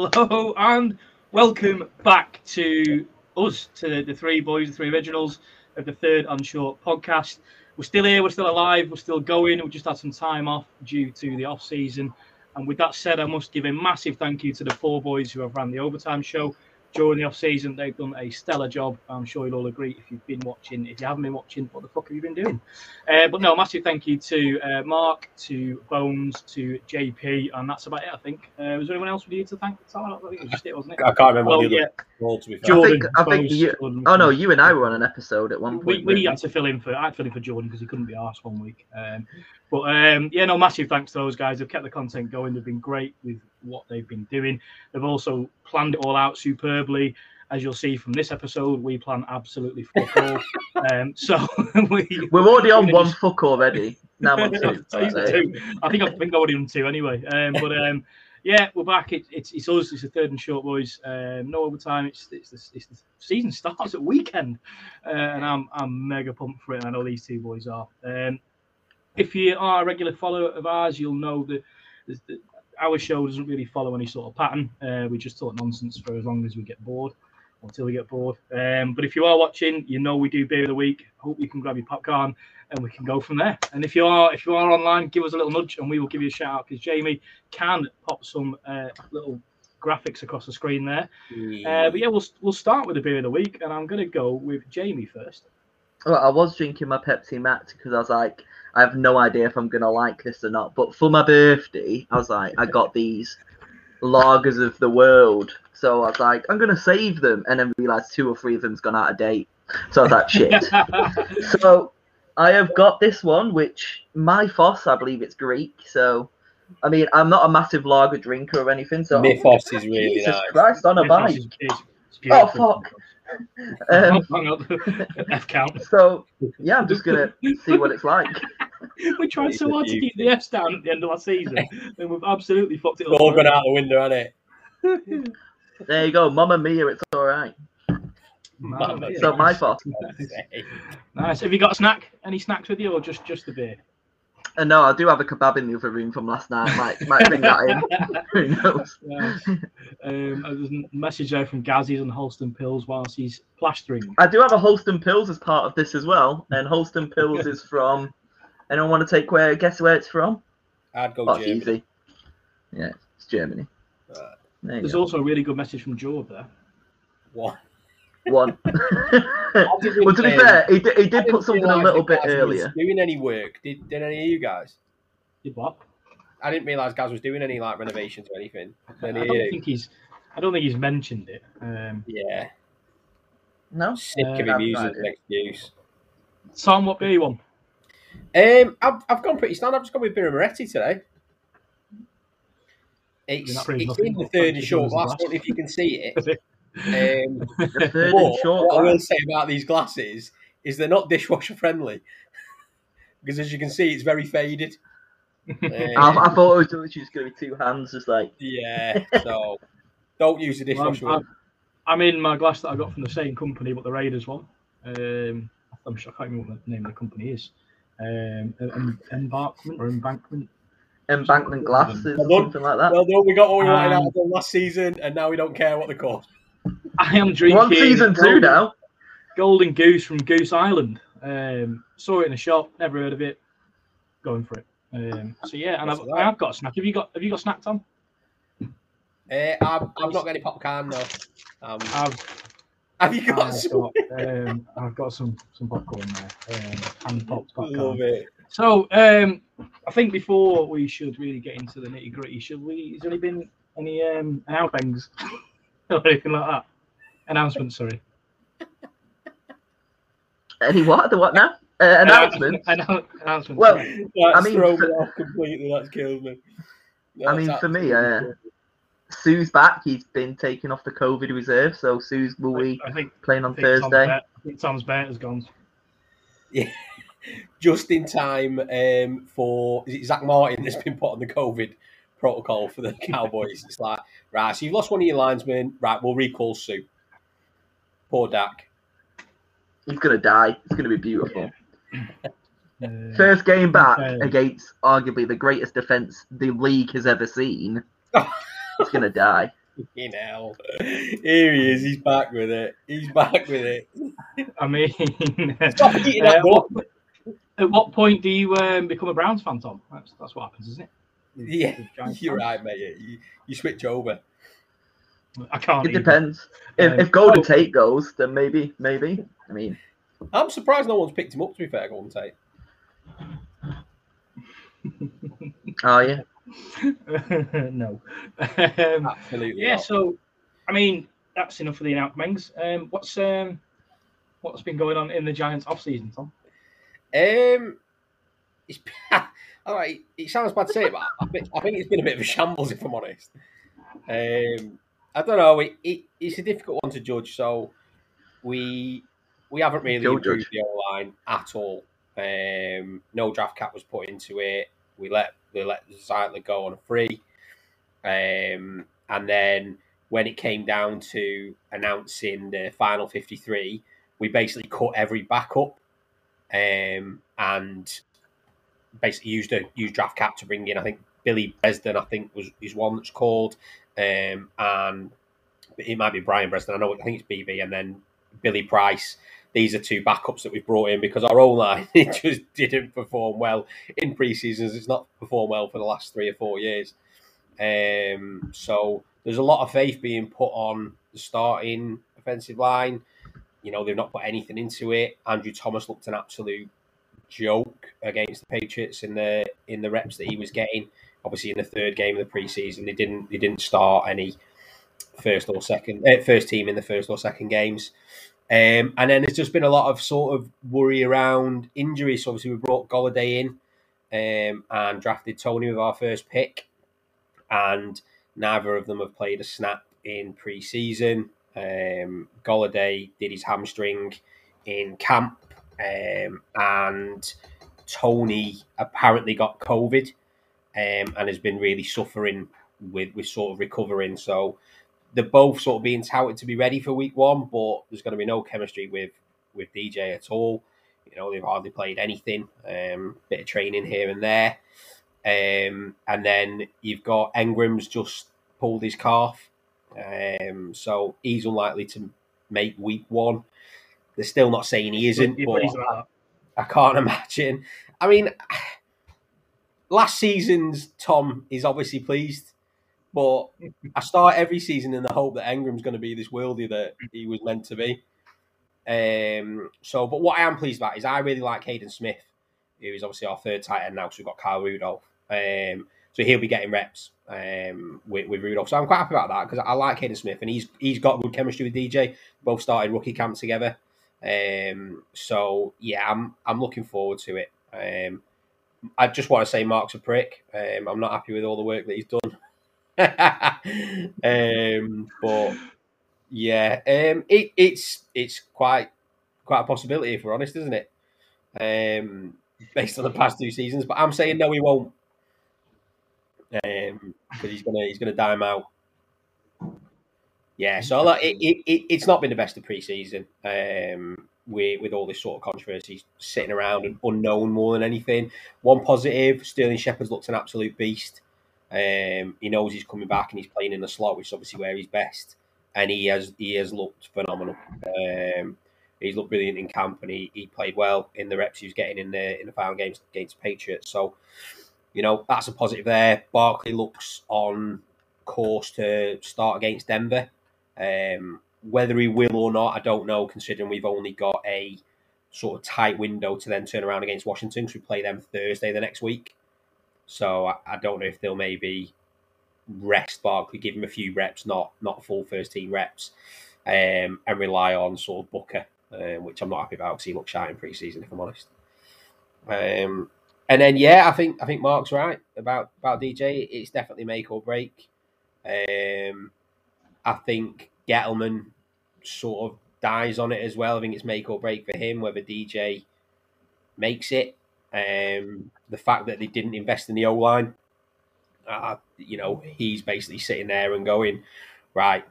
Hello and welcome back to us, to the three boys, the three originals of the Third and Short podcast. We're still here, we're still alive, we're still going. We just had some time off due to the off season. And with that said, I must give a massive thank you to the four boys who have ran the overtime show during the off season. They've done a stellar job. I'm sure you'll all agree if you've been watching. If you haven't been watching, what the fuck have you been doing? Uh, but no, massive thank you to uh, Mark, to Bones, to JP, and that's about it. I think. Uh, was there anyone else we needed to thank? I think it was just it, wasn't it? I can't remember Well, what the yeah, other role to be fair. Jordan. I think, I think Bones, you, Jordan, oh no, you and I were on an episode at one we, point. we weren't had to fill in for I had to fill in for Jordan because he couldn't be asked one week. Um, but um, yeah, no, massive thanks to those guys. They've kept the content going. They've been great with what they've been doing. They've also planned it all out superbly. As you'll see from this episode, we plan absolutely fuck all. um, so we We're already on one just- fuck already. Now I'm on I two. think two. I think I think I would even two anyway. Um, but um, yeah, we're back. It, it's it's us. It's the third and short boys. Um, no overtime. It's it's the, it's the season starts at weekend, uh, and I'm I'm mega pumped for it. And I know these two boys are. Um, if you are a regular follower of ours, you'll know that, there's- that our show doesn't really follow any sort of pattern. Uh, we just talk nonsense for as long as we get bored, until we get bored. Um, but if you are watching, you know we do beer of the week. Hope you can grab your popcorn and we can go from there. And if you are if you are online, give us a little nudge and we will give you a shout out because Jamie can pop some uh, little graphics across the screen there. Uh, but yeah, we'll we'll start with the beer of the week, and I'm going to go with Jamie first. Well, I was drinking my Pepsi Max because I was like, I have no idea if I'm gonna like this or not. But for my birthday, I was like, I got these lagers of the world. So I was like, I'm gonna save them, and then realized two or three of them's gone out of date. So I was like, shit. so I have got this one, which Mythos, I believe it's Greek. So I mean, I'm not a massive lager drinker or anything. So Mythos is really Jesus nice. Christ, on a bike. It's- it's Oh fuck. Um, Hang on. F count. so yeah, I'm just gonna see what it's like. We tried so hard to keep the F's down at the end of last season, and we've absolutely fucked it It's up. all gone out the window, hasn't it? There you go, Mamma Mia, it's all right. Mamma It's mia. not my fault. Nice. Have you got a snack? Any snacks with you, or just just the beer? And no, I do have a kebab in the other room from last night. Might might bring that in. Who knows? Yeah. um, there's a message there from Gazzy's on Holsten Pils whilst he's plastering. I do have a Holsten Pils as part of this as well, and Holsten Pils is from. Anyone want to take where? Guess where it's from? I'd go Oh, it's Germany. easy. Yeah, it's Germany. Right. There There's go. also a really good message from Joe there. What? One. well, to be fair, he did, he did put something a little bit Gaz was earlier. Doing any work? Did, did any of you guys? Did what? I didn't realise Gaz was doing any like renovations or anything. I don't you? think he's. I don't think he's mentioned it. Um, Yeah. No. Sick Uh, of him using tried an excuse. Tom, what beer you want? Um, I've, I've gone pretty standard. I've just gone with Birra Moretti today. It's, You're not pretty it's in the third and short on the glass. I glass. don't know if you can see it. Um, but what I will one. say about these glasses is they're not dishwasher friendly because, as you can see, it's very faded. I, Um, I thought it was literally just going to be two hands, just like. yeah, so don't use the Well, I'm, dishwasher. I'm, I'm in my glass that I got from the same company, but the Raiders one. Um, I'm sure I can't remember what the name of the company is. Um, em- embarkment or embankment. embankment glasses or Well done. something like that. well done, we got what we wanted out Um, of them last season, and now we don't care what they're called. I am drinking One season two Golden, now. Golden Goose from Goose Island. Um, saw it in a shop, never heard of it. Going for it. Um, so yeah, and I've, I have got a snack. Have you got Have you got a snack, Tom? Uh, I've, I've not got any popcorn though. Um, I've have you got I've some? got, um, I've got some some popcorn there. Um, hand popped popcorn. Love it. So, um, I think before we should really get into the nitty gritty, should we? Has there any been any um, announcements or anything like that? Announcements, sorry. Any what? The what now? Uh, announcement. Annou- announcements. Well. That's I mean, thrown for- me off completely. That's killed me. I mean, for me, uh, Sue's back. He's been taken off the COVID reserve, so Sue's will be I think, playing I on think Tom's Thursday. bet, I think Tom's bet has gone. Yeah, just in time um, for is it Zack Martin that's been put on the COVID protocol for the Cowboys. it's like, right, so you've lost one of your linesmen. Right, we'll recall Sue. Poor Dak. He's gonna die. It's gonna be beautiful. Uh, First game back Okay. against arguably the greatest defense the league has ever seen. He's gonna die. You know, here he is. He's back with it. He's back with it. I mean, Stop uh, that what, at what point do you um, become a Browns fan, Tom? That's, that's what happens, isn't it? Yeah, you're fan. right, mate. You, you switch over. I can't. It even. depends. If, Um, if Golden oh. Tate goes, then maybe, maybe. I mean, I'm surprised no one's picked him up. To be fair, Golden Tate. oh yeah. no. Um, Absolutely. yeah. not. So, I mean, that's enough of the announcements. Um, what's um, what's been going on in the Giants off season, Tom? Um, it's, all right. It sounds bad to say, but I think, I think it's been a bit of a shambles, if I'm honest. Um, I don't know. It, it, it's a difficult one to judge. So we we haven't really improved judge. the O line at all. Um, no draft cap was put into it. We let we let Zeitler go on a free, um, and then when it came down to announcing the final fifty three, we basically cut every backup um, and basically used a used draft cap to bring in. I think Billy Besden, I think was is one that's called, um, and it might be Brian Bresden. I know I think it's BB, and then Billy Price. These are two backups that we've brought in because our own line it just didn't perform well in pre-seasons. It's not performed well for the last three or four years. Um, so there's a lot of faith being put on the starting offensive line. You know, they've not put anything into it. Andrew Thomas looked an absolute joke against the Patriots in the in the reps that he was getting. Obviously, in the third game of the preseason, they didn't they didn't start any first or second uh, first team in the first or second games. Um, and then there's just been a lot of sort of worry around injuries. So obviously, we brought Golladay in um, and drafted Toney with our first pick, and neither of them have played a snap in pre-season. Um, Golladay did his hamstring in camp, um, and Toney apparently got COVID um, and has been really suffering with, with sort of recovering. So they're both sort of being touted to be ready for week one, but there's going to be no chemistry with, with DJ at all. You know, they've hardly played anything, um, bit of training here and there. Um, and then you've got Engram's just pulled his calf. Um, so he's unlikely to make week one. They're still not saying he isn't, Yeah, but like I can't imagine. I mean, last season's Tom is obviously pleased, but I start every season in the hope that Engram's going to be this worldie that he was meant to be. Um, so, but what I am pleased about is I really like Kaden Smith, who is obviously our third tight end now. So we've got Kyle Rudolph. Um, so he'll be getting reps um, with, with Rudolph. So I'm quite happy about that because I like Kaden Smith and he's he's got good chemistry with DJ. Both started rookie camp together. Um, so yeah, I'm I'm looking forward to it. Um, I just want to say Mark's a prick. Um, I'm not happy with all the work that he's done. um, but yeah, um, it, it's it's quite quite a possibility if we're honest, isn't it? Um, based on the past two seasons, but I'm saying no, he won't, um, because he's gonna he's gonna dime out. Yeah, so like, it, it, it, it's not been the best of preseason. Um, with with all this sort of controversy sitting around and unknown more than anything. One positive: Sterling Shepard's looked an absolute beast. Um, he knows he's coming back and he's playing in the slot, which is obviously where he's best, and he has he has looked phenomenal. Um, he's looked brilliant in camp and he, he played well in the reps he was getting in the in the final games against Patriots. So, you know that's a positive there. Barkley looks on course to start against Denver. Um, whether he will or not, I don't know. Considering we've only got a sort of tight window to then turn around against Washington, because we play them Thursday the next week. So I, I don't know if they'll maybe rest Barkley, give him a few reps, not not full first team reps, um, and rely on sort of Booker, um, which I'm not happy about because he looked shy in preseason, if I'm honest. Um, and then yeah, I think I think Mark's right about about DJ. It's definitely make or break. Um, I think Gettleman sort of dies on it as well. I think it's make or break for him whether DJ makes it. Um, the fact that they didn't invest in the O line, uh, you know, he's basically sitting there and going, right,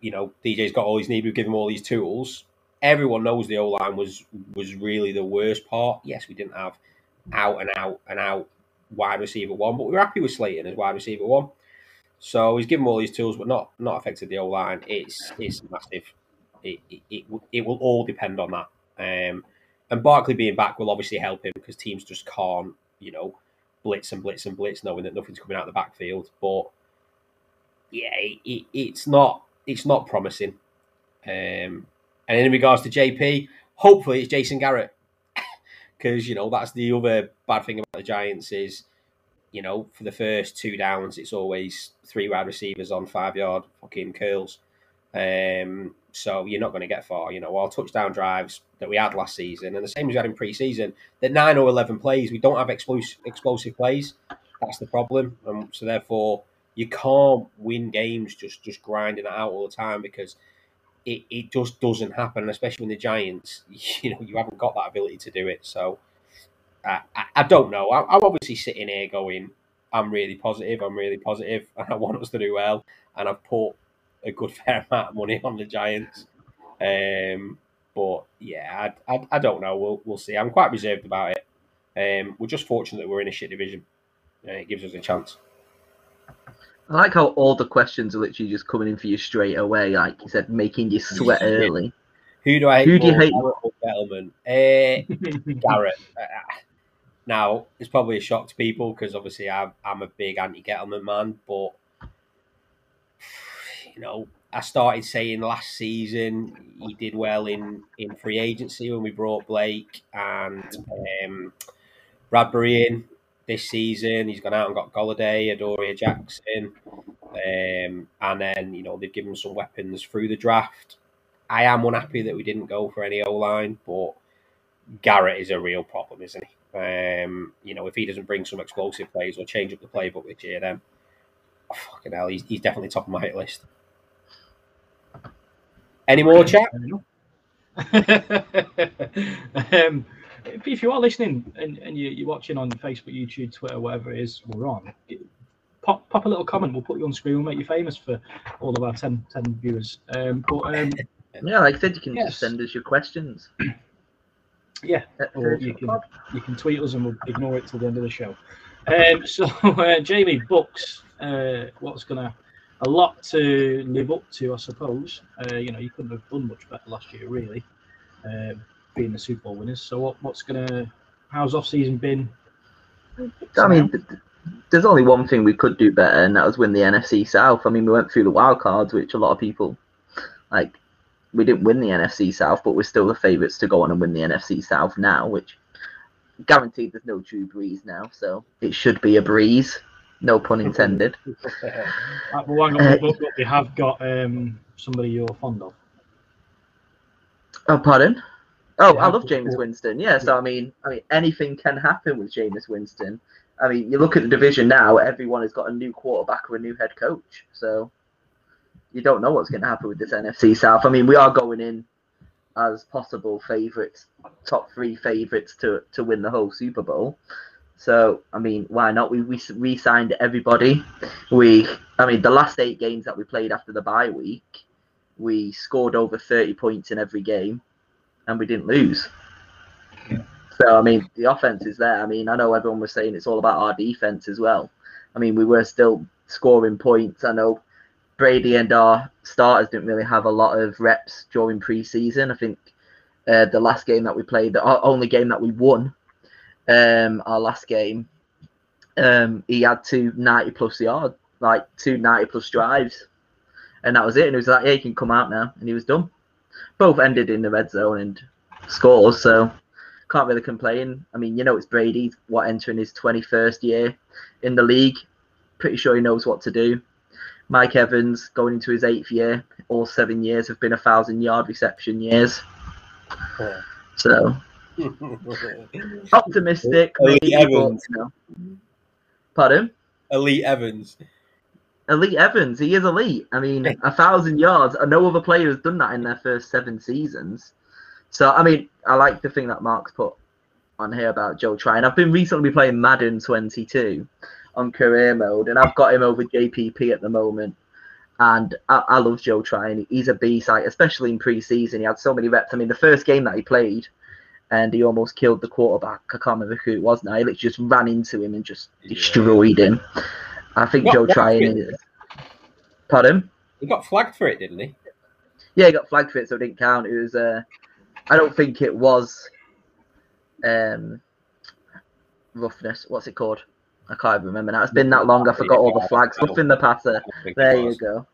you know, DJ's got all he's needed. We've given him all these tools. Everyone knows the O line was was really the worst part. Yes, we didn't have out and out and out wide receiver one, but we were happy with Slayton as wide receiver one. So he's given all these tools, but not not affected the O line. It's it's massive. It, it, it, it will all depend on that. Um, and Barkley being back will obviously help him because teams just can't, you know, blitz and blitz and blitz, knowing that nothing's coming out of the backfield. But yeah, it, it's not it's not promising. Um, and in regards to JP, hopefully it's Jason Garrett because you know that's the other bad thing about the Giants is you know, for the first two downs, it's always three wide receivers on five yard fucking curls. Um, so you're not going to get far. You know, our touchdown drives that we had last season, and the same as we had in pre-season, that nine or eleven plays, we don't have explosive explosive plays. That's the problem, and so therefore you can't win games just just grinding it out all the time because it, it just doesn't happen, especially when the Giants, you know, you haven't got that ability to do it. So I, I, don't know. I, I'm obviously sitting here going, I'm really positive. I'm really positive, and I want us to do well. And I've put a good fair amount of money on the Giants. Um, but yeah, I, I, I, don't know. We'll we'll see. I'm quite reserved about it. Um, we're just fortunate that we're in a shit division. and it gives us a chance. I like how all the questions are literally just coming in for you straight away. Like you said, making you sweat early. Who do I hate? Who do you hate? Garrett Uh, Garrett. Now, it's probably a shock to people because obviously I'm, I'm a big anti Gettleman man, but you know, I started saying last season he did well in, in free agency when we brought Blake and um, Bradberry in this season. He's gone out and got Golladay, Adoree' Jackson, um, and then you know they've given him some weapons through the draft. I am unhappy that we didn't go for any O line, but Garrett is a real problem, isn't he? Um, you know, if he doesn't bring some explosive plays or change up the playbook this year, then oh, fucking hell, he's, he's definitely top of my hit list. Any more chat? um, if you are listening and, and you, are watching on Facebook, YouTube, Twitter, whatever it is we're on, pop pop a little comment. We'll put you on screen. We'll make you famous for all of our 10, 10 viewers. Um, but um, yeah, like I said, you can yes. just send us your questions. Yeah, or you can you can tweet us and we'll ignore it till the end of the show. Um, so uh, Jamie Bucs uh, what's gonna a lot to live up to, I suppose. Uh, you know, you couldn't have done much better last year, really, uh, being the Super Bowl winners. So what, what's gonna how's off season been? I mean, there's only one thing we could do better, and that was win the NFC South. I mean, we went through the wild cards, which a lot of people like we didn't win the NFC South, but we're still the favourites to go on and win the NFC South now, which guaranteed there's no Drew Brees now, so it should be a breeze. No pun intended. uh, well, uh, we have got um, somebody you're fond of. Oh, pardon? Oh, yeah, I love Jameis Winston. Yeah, so I mean, I mean, anything can happen with Jameis Winston. I mean, you look at the division now; everyone has got a new quarterback or a new head coach. So you don't know what's going to happen with this NFC South. I mean, we are going in as possible favourites, top three favourites to to win the whole Super Bowl. So I mean, why not? We we re-signed everybody. We, I mean, the last eight games that we played after the bye week, we scored over thirty points in every game, and we didn't lose. So I mean, the offense is there. I mean, I know everyone was saying it's all about our defense as well. I mean, we were still scoring points. I know Brady and our starters didn't really have a lot of reps during preseason. I think uh, the last game that we played, the only game that we won, um, our last game, um, he had two 90 plus yards, like two 90 plus drives, and that was it. And he was like, "Yeah, you can come out now," and he was done. Both ended in the red zone and scores, so can't really complain. I mean, you know, it's Brady, what entering his 21st year in the league. Pretty sure he knows what to do. Mike Evans going into his eighth year. All seven years have been a thousand yard reception years. Yeah. So optimistic. Elite maybe, Evans. But, you know. Pardon? Elite Evans. Elite Evans. He is elite. I mean, a thousand yards. No other player has done that in their first seven seasons. So I mean, I like the thing that Mark's put on here about Joe Tryon. I've been recently playing Madden 22 on career mode, and I've got him over JPP at the moment. And I, I love Joe Tryon. He's a beast, like, especially in preseason. He had so many reps. I mean, the first game that he played, and he almost killed the quarterback. I can't remember who it was now. He just ran into him and just destroyed him. I think what, Joe Tryon is. Pardon? He got flagged for it, didn't he? Yeah, he got flagged for it, so it didn't count. It was. Uh, I don't think it was. Um, roughness. What's it called? I can't remember now. It's been that long. I forgot all the flags. Roughing the passer. I think it There you go.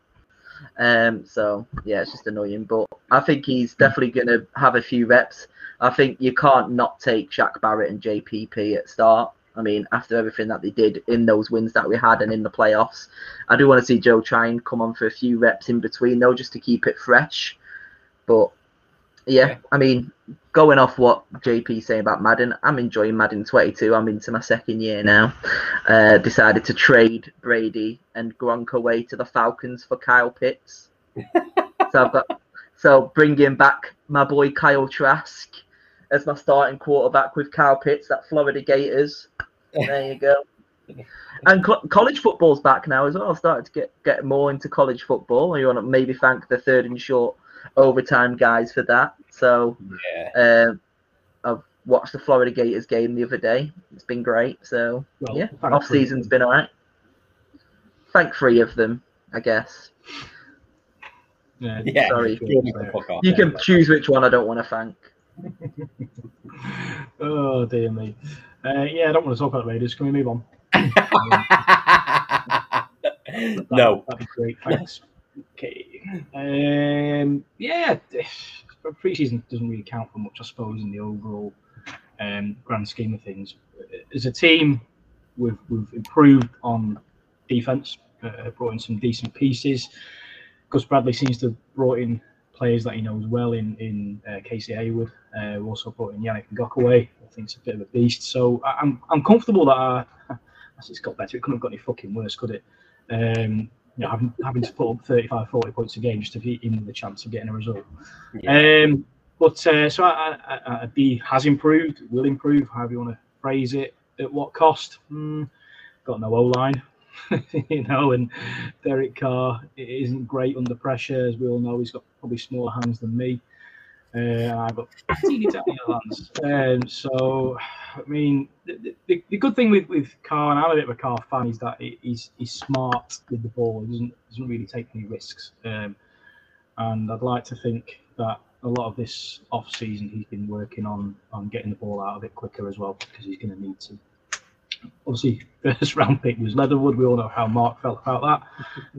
Um, so yeah, it's just annoying, but I think he's definitely going to have a few reps. I think you can't not take Shaq Barrett and JPP at start. I mean, after everything that they did in those wins that we had and in the playoffs, I do want to see Joe Tryon come on for a few reps in between though, just to keep it fresh. But yeah, Yeah. I mean, going off what JP saying about Madden, I'm enjoying Madden 22. I'm into my second year now. Uh, decided to trade Brady and Gronk away to the Falcons for Kyle Pitts. so I've got so bringing back my boy Kyle Trask as my starting quarterback with Kyle Pitts, that Florida Gators. There you go. And co- college football's back now as well. I've started to get, get more into college football. You want to maybe thank the third and short overtime guys for that. So Yeah. um, I've watched the Florida Gators game the other day. It's been great. So Well, yeah, off season's been alright. Thank three of them, I guess. Yeah. Yeah. Sorry. You can fuck You can choose which one I don't want to thank. Oh dear me. Uh, yeah, I don't want to talk about Raiders. Can we move on? That- no. that'd be great. Thanks. Okay. Um, yeah, preseason doesn't really count for much, I suppose, in the overall um, grand scheme of things. As a team, we've, we've improved on defense, uh, brought in some decent pieces. Gus Bradley seems to have brought in players that he knows well in in uh, Casey Hayward. Uh, we also brought in Yannick Ngakoue. I think it's a bit of a beast. So I- I'm I'm comfortable that I, it's got better. It couldn't have got any fucking worse, could it? Um, you know, having, having to put up 35, 40 points a game just to be in the chance of getting a result. Yeah. Um, but uh, so I, I, I, B has improved, will improve, however you want to phrase it. At what cost? Hmm, got no O line, you know, and Derek Carr isn't great under pressure, as we all know. He's got probably smaller hands than me. Uh, and I've got teeny tiny hands. Um, so, I mean, the, the, the good thing with, with Carr, and I'm a bit of a Carr fan, is that he's he's smart with the ball. He doesn't doesn't really take any risks. Um, and I'd like to think that a lot of this off season he's been working on on getting the ball out a bit quicker as well because he's going to need to. Obviously, first round pick was Leatherwood. We all know how Mark felt about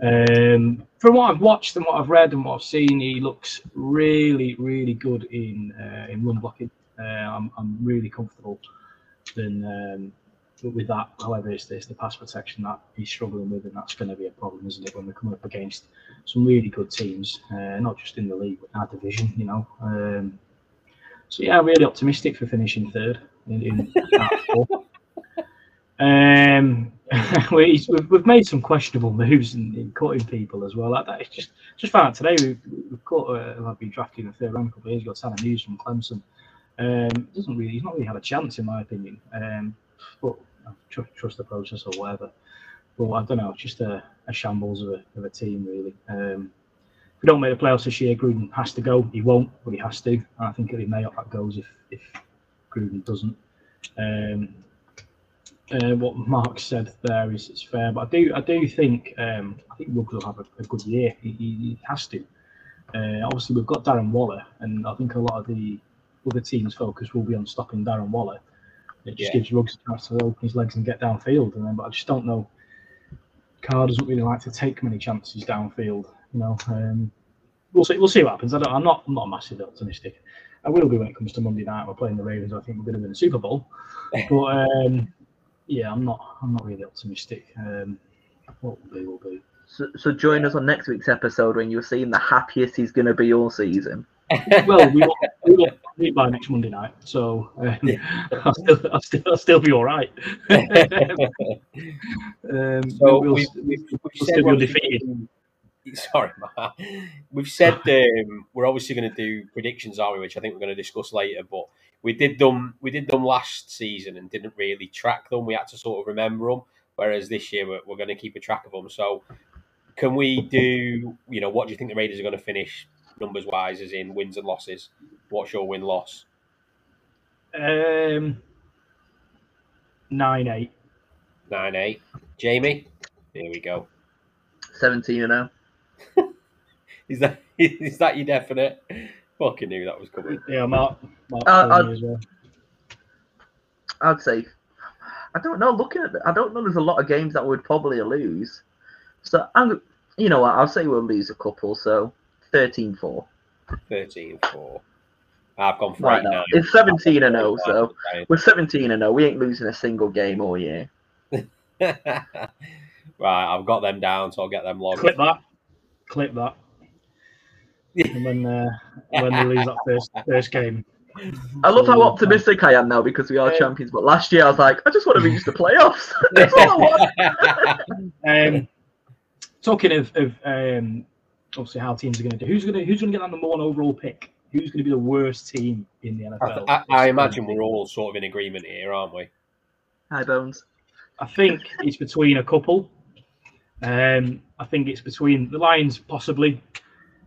that. Um, from what I've watched and what I've read and what I've seen, he looks really, really good in uh, in run blocking. Uh, I'm, I'm really comfortable in, um, with that. However, it's, it's the pass protection that he's struggling with, and that's going to be a problem, isn't it, when we're coming up against some really good teams, uh, not just in the league, but in our division, you know. Um, so, yeah, really optimistic for finishing third in, in that. Um, we, we've, we've made some questionable moves in, in cutting people as well. Like that, it's just just found out today we've, we've caught. Uh, I've been drafted in the third round a couple of years ago. Tanner Muse from Clemson. Um, doesn't really, he's not really had a chance in my opinion. Um, but trust the process or whatever. But I don't know. It's just a, a shambles of a, of a team really. Um, if we don't make the playoffs this year, Gruden has to go. He won't, but he has to. And I think it'll be Mayock that goes if if Gruden doesn't. Um, uh, what Mark said there is it's fair, but I do I do think um, I think Ruggs will have a, a good year. He, he, he has to. Uh, obviously, we've got Darren Waller, and I think a lot of the other teams' focus will be on stopping Darren Waller. It just Yeah. gives Ruggs a chance to open his legs and get downfield, and then but I just don't know. Carr doesn't really like to take many chances downfield. You know, um, we'll see. We'll see what happens. I don't, I'm not. I'm not massively optimistic. I will be when it comes to Monday night. We're playing the Ravens. I think we're going to win the Super Bowl. But um, yeah, I'm not. I'm not really optimistic. Um, what will be will be. So, so join us on next week's episode when you're seeing the happiest he's going to be all season. Well, we will, we will meet by next Monday night, so um, I'll, still, I'll, still, I'll still be all right. um, So we'll, we've, we'll, we've, we've we'll still be we're undefeated. gonna do- Sorry, Matt. We've said um, we're obviously going to do predictions, are we? Which I think we're going to discuss later. But we did them. We did them last season and didn't really track them. We had to sort of remember them. Whereas this year we're, we're going to keep a track of them. So can we do? You know, what do you think the Raiders are going to finish numbers wise, as in wins and losses? What's your win loss? Um, nine eight. Nine eight. Jamie. Here we go. 17 and 0. Is that is that your definite? Fucking knew that was coming. Yeah, Mark. Mark Uh, told me as well. I'd say, I don't know. Looking at, the, I don't know. There's a lot of games that we'd probably lose. So I'm, you know what? I'll say we'll lose a couple. So 13-4 13 4. I've gone for right now. It's 17 and 0. So we're 17 and 0. We ain't losing a single game all year. right, I've got them down, so I'll get them logged. Clip that. Clip that. And when uh, when they lose that first first game. I love how optimistic I am now because we are Yeah. champions. But last year I was like, I just want to reach the playoffs. That's all I want. Um, talking of, of um, obviously how teams are going to do, who's going to who's going to get that number one overall pick? Who's going to be the worst team in the I, NFL? I, I imagine we're all sort of in agreement here, aren't we? Hi Bones. I think it's between a couple. Um, I think it's between the Lions, possibly,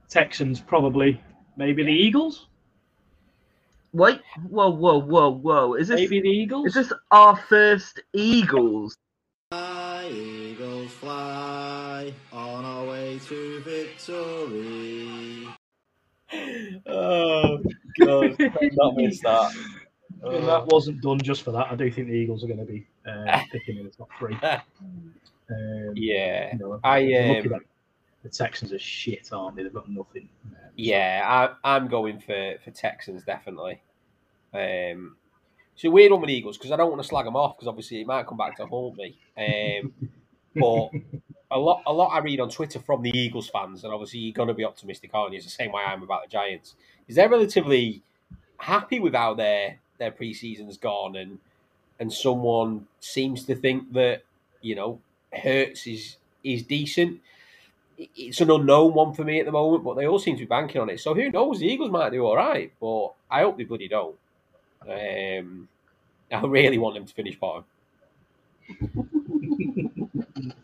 Texans, probably, maybe the Eagles. Wait, whoa, whoa, whoa, whoa! Is this Maybe the Eagles. is this our first Eagles? Fly, Eagles fly on our way to victory. Oh god, not miss that. And that wasn't done just for that. I do think the Eagles are going to be uh, picking in the top three. Um, yeah, you know, I, um, the Texans are shit, aren't they? They've got nothing. Um, yeah, I, I'm going for for Texans definitely. Um, a weird one with Eagles because I don't want to slag them off because obviously it might come back to haunt me. Um, but a lot, a lot I read on Twitter from the Eagles fans, and obviously you're going to be optimistic, aren't you? It's the same way I am about the Giants. Is they're relatively happy with how their their preseason's gone, and and someone seems to think that you know Hurts is is decent. It's an unknown one for me at the moment, but they all seem to be banking on it. So who knows? The Eagles might do all right, but I hope they bloody don't. Um, I really want them to finish bottom.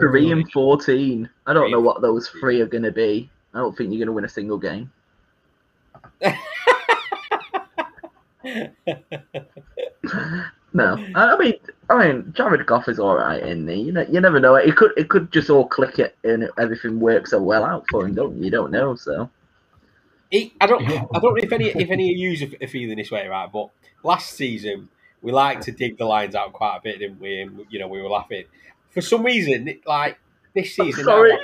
Three and fourteen. I don't know what those three are going to be. I don't think you're going to win a single game. No, I I mean, I mean, Jared Goff is all right, in there. You, know, you never know. It could, it could just all click it and everything works so well out for him, don't you? You don't know. So He, I don't. I don't know if any if any of you are feeling this way, right? But last season we liked to dig the Lions out quite a bit, didn't we? And you know we were laughing. For some reason, like this season, now, sorry.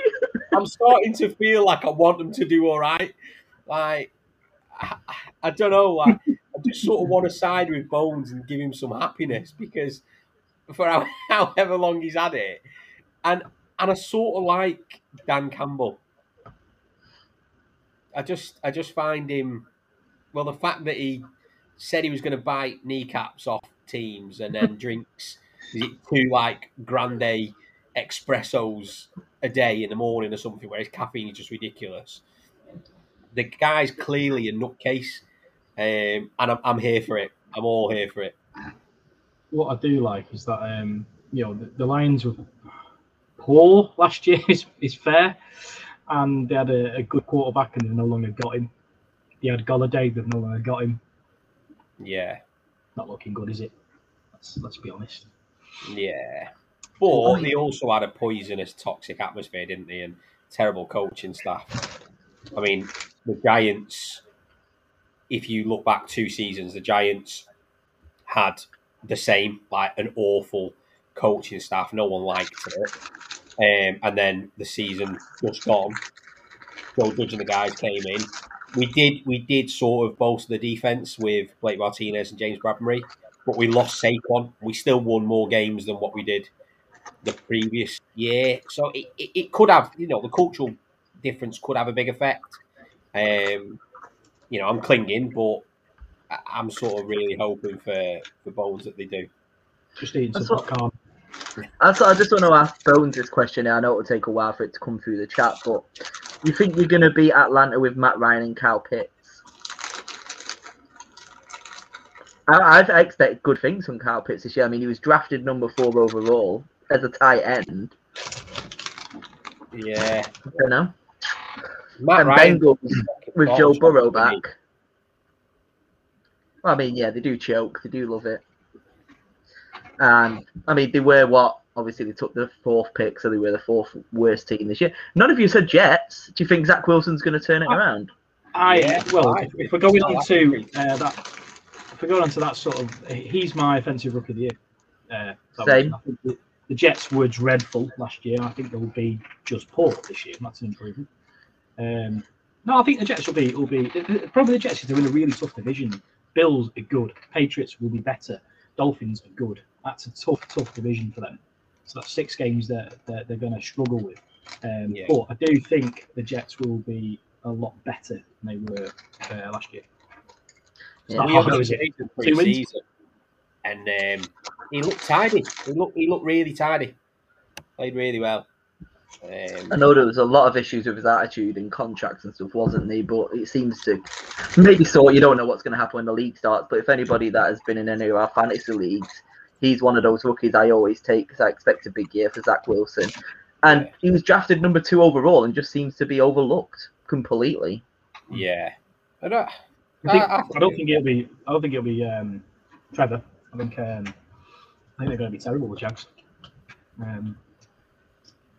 I'm starting to feel like I want them to do all right. Like I, I don't know. Like I just sort of want to side with Bones and give him some happiness because for however long he's had it, and and I sort of like Dan Campbell. I just I just find him. Well, the fact that he said he was going to bite kneecaps off teams and then drinks two like grande espressos a day in the morning or something, where his caffeine is just ridiculous. The guy's clearly a nutcase, um, and I'm, I'm here for it. I'm all here for it. what I do like is that um, you know the, the Lions were poor last year. Is, is fair, and they had a, a good quarterback, and they've no longer got him. They had Golladay, they've no longer got him. Yeah, Not looking good, is it? Let's, let's be honest. yeah. But they also had a poisonous, toxic atmosphere, didn't they? And terrible coaching staff. I mean, the Giants. If you look back two seasons, the Giants had the same, like an awful coaching staff. No one liked it. Um, and then the season just gone. Joe Judge and the guys came in. We did we did sort of bolster the defense with Blake Martinez and James Bradberry, but we lost Saquon. We still won more games than what we did the previous year. So it, it, it could have, you know, the cultural difference could have a big effect. Um, you know, I'm clinging, but I- I'm sort of really hoping for for Bones that they do. Just eating some That's. I, so I just want to ask Bones this question. I know it'll take a while for it to come through the chat, but you think you're going to beat Atlanta with Matt Ryan and Kyle Pitts? I, I expect good things from Kyle Pitts this year. I mean, he was drafted number four overall as a tight end. Yeah, You know, Matt and Ryan Bengals with Joe Burrow back. Well, I mean, yeah, they do choke. They do love it. And I mean, they were what obviously they took the fourth pick, so they were the fourth worst team this year. None of you said Jets. Do you think Zach Wilson's going to turn it I- around? I Yeah, well, I if, we're going I on to uh, that, if we're going on to that sort of, he's my offensive rookie of the year. Uh, Same. was- I think the, the Jets were dreadful last year. I think they'll be just poor this year. That's an improvement. Um, no, I think the Jets will be will be. The, the problem the Jets is they're in a really tough division. Bills are good. Patriots will be better. Dolphins are good. That's a tough, tough division for them. So that's six games that, that they're going to struggle with. Um, Yeah. But I do think the Jets will be a lot better than they were uh, last year. Yeah. We half obviously was it? played him Two wins? pre-season, and um, he looked tidy. He looked he looked really tidy. Played really well. I Um, know there was a lot of issues with his attitude and contracts and stuff, wasn't there? But it seems to maybe so. You don't know what's going to happen when the league starts. But if anybody that has been in any of our fantasy leagues, he's one of those rookies I always take because I expect a big year for Zach Wilson. And Yeah. he was drafted number two overall and just seems to be overlooked completely. yeah, I don't. I, think, I- I- I don't think it'll be. I don't think it'll be um, Trevor. I think. Um, I think they're going to be terrible. The Jags. Um,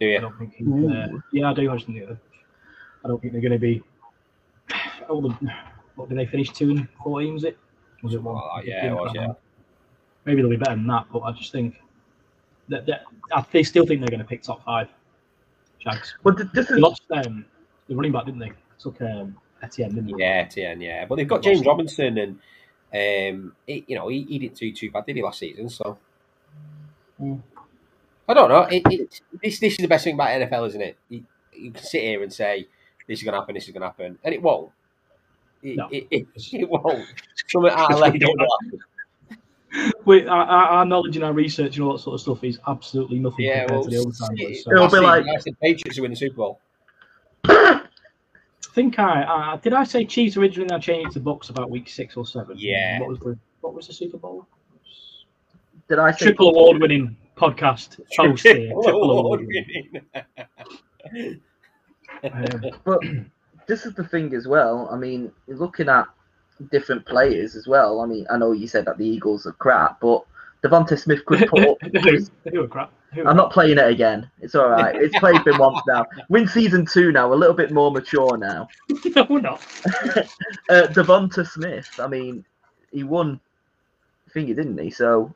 Do I don't think. He's, uh, yeah, I do. I just think. they're- I don't think they're going to be. Oh, the, what did they finish? Two and fourteen? Was it? Was it one? Oh, yeah, it was, yeah. Maybe they'll be better than that, but I just think that, that I they still think they're going to pick top five. Jags. But th- this They is lost um, the running back, didn't they? Took um, Etienne, didn't they? Yeah, Etienne, yeah. But they've got James Robinson, and um, he, you know, he, he didn't do too bad, did he, last season? So Mm. I don't know. It, it, this this is the best thing about NFL, isn't it? You, you can sit here and say this is going to happen, this is going to happen, and it won't. It, No. it, it, it won't. Something out of left We don't field know. will happen. We, our, our our knowledge and our research and all that sort of stuff is absolutely nothing Yeah, compared well, to the overtime. It, so. It'll be season, like- I said Patriots to win the Super Bowl. I think I uh, did. I say Chiefs originally. and I changed it to Bucs about week six or seven. Yeah. What was the What was the Super Bowl? did I say Triple award winning podcast host here. Triple award. Um, But this is the thing as well. I mean, looking at different players as well. I mean, I know you said that the Eagles are crap, but DeVonta Smith could put up. they were crap. They I'm not playing it again. It's all right. It's played been once now. Win season two now. A little bit more mature now. no, we're not. Uh, DeVonta Smith. I mean, he won thingy, didn't he? So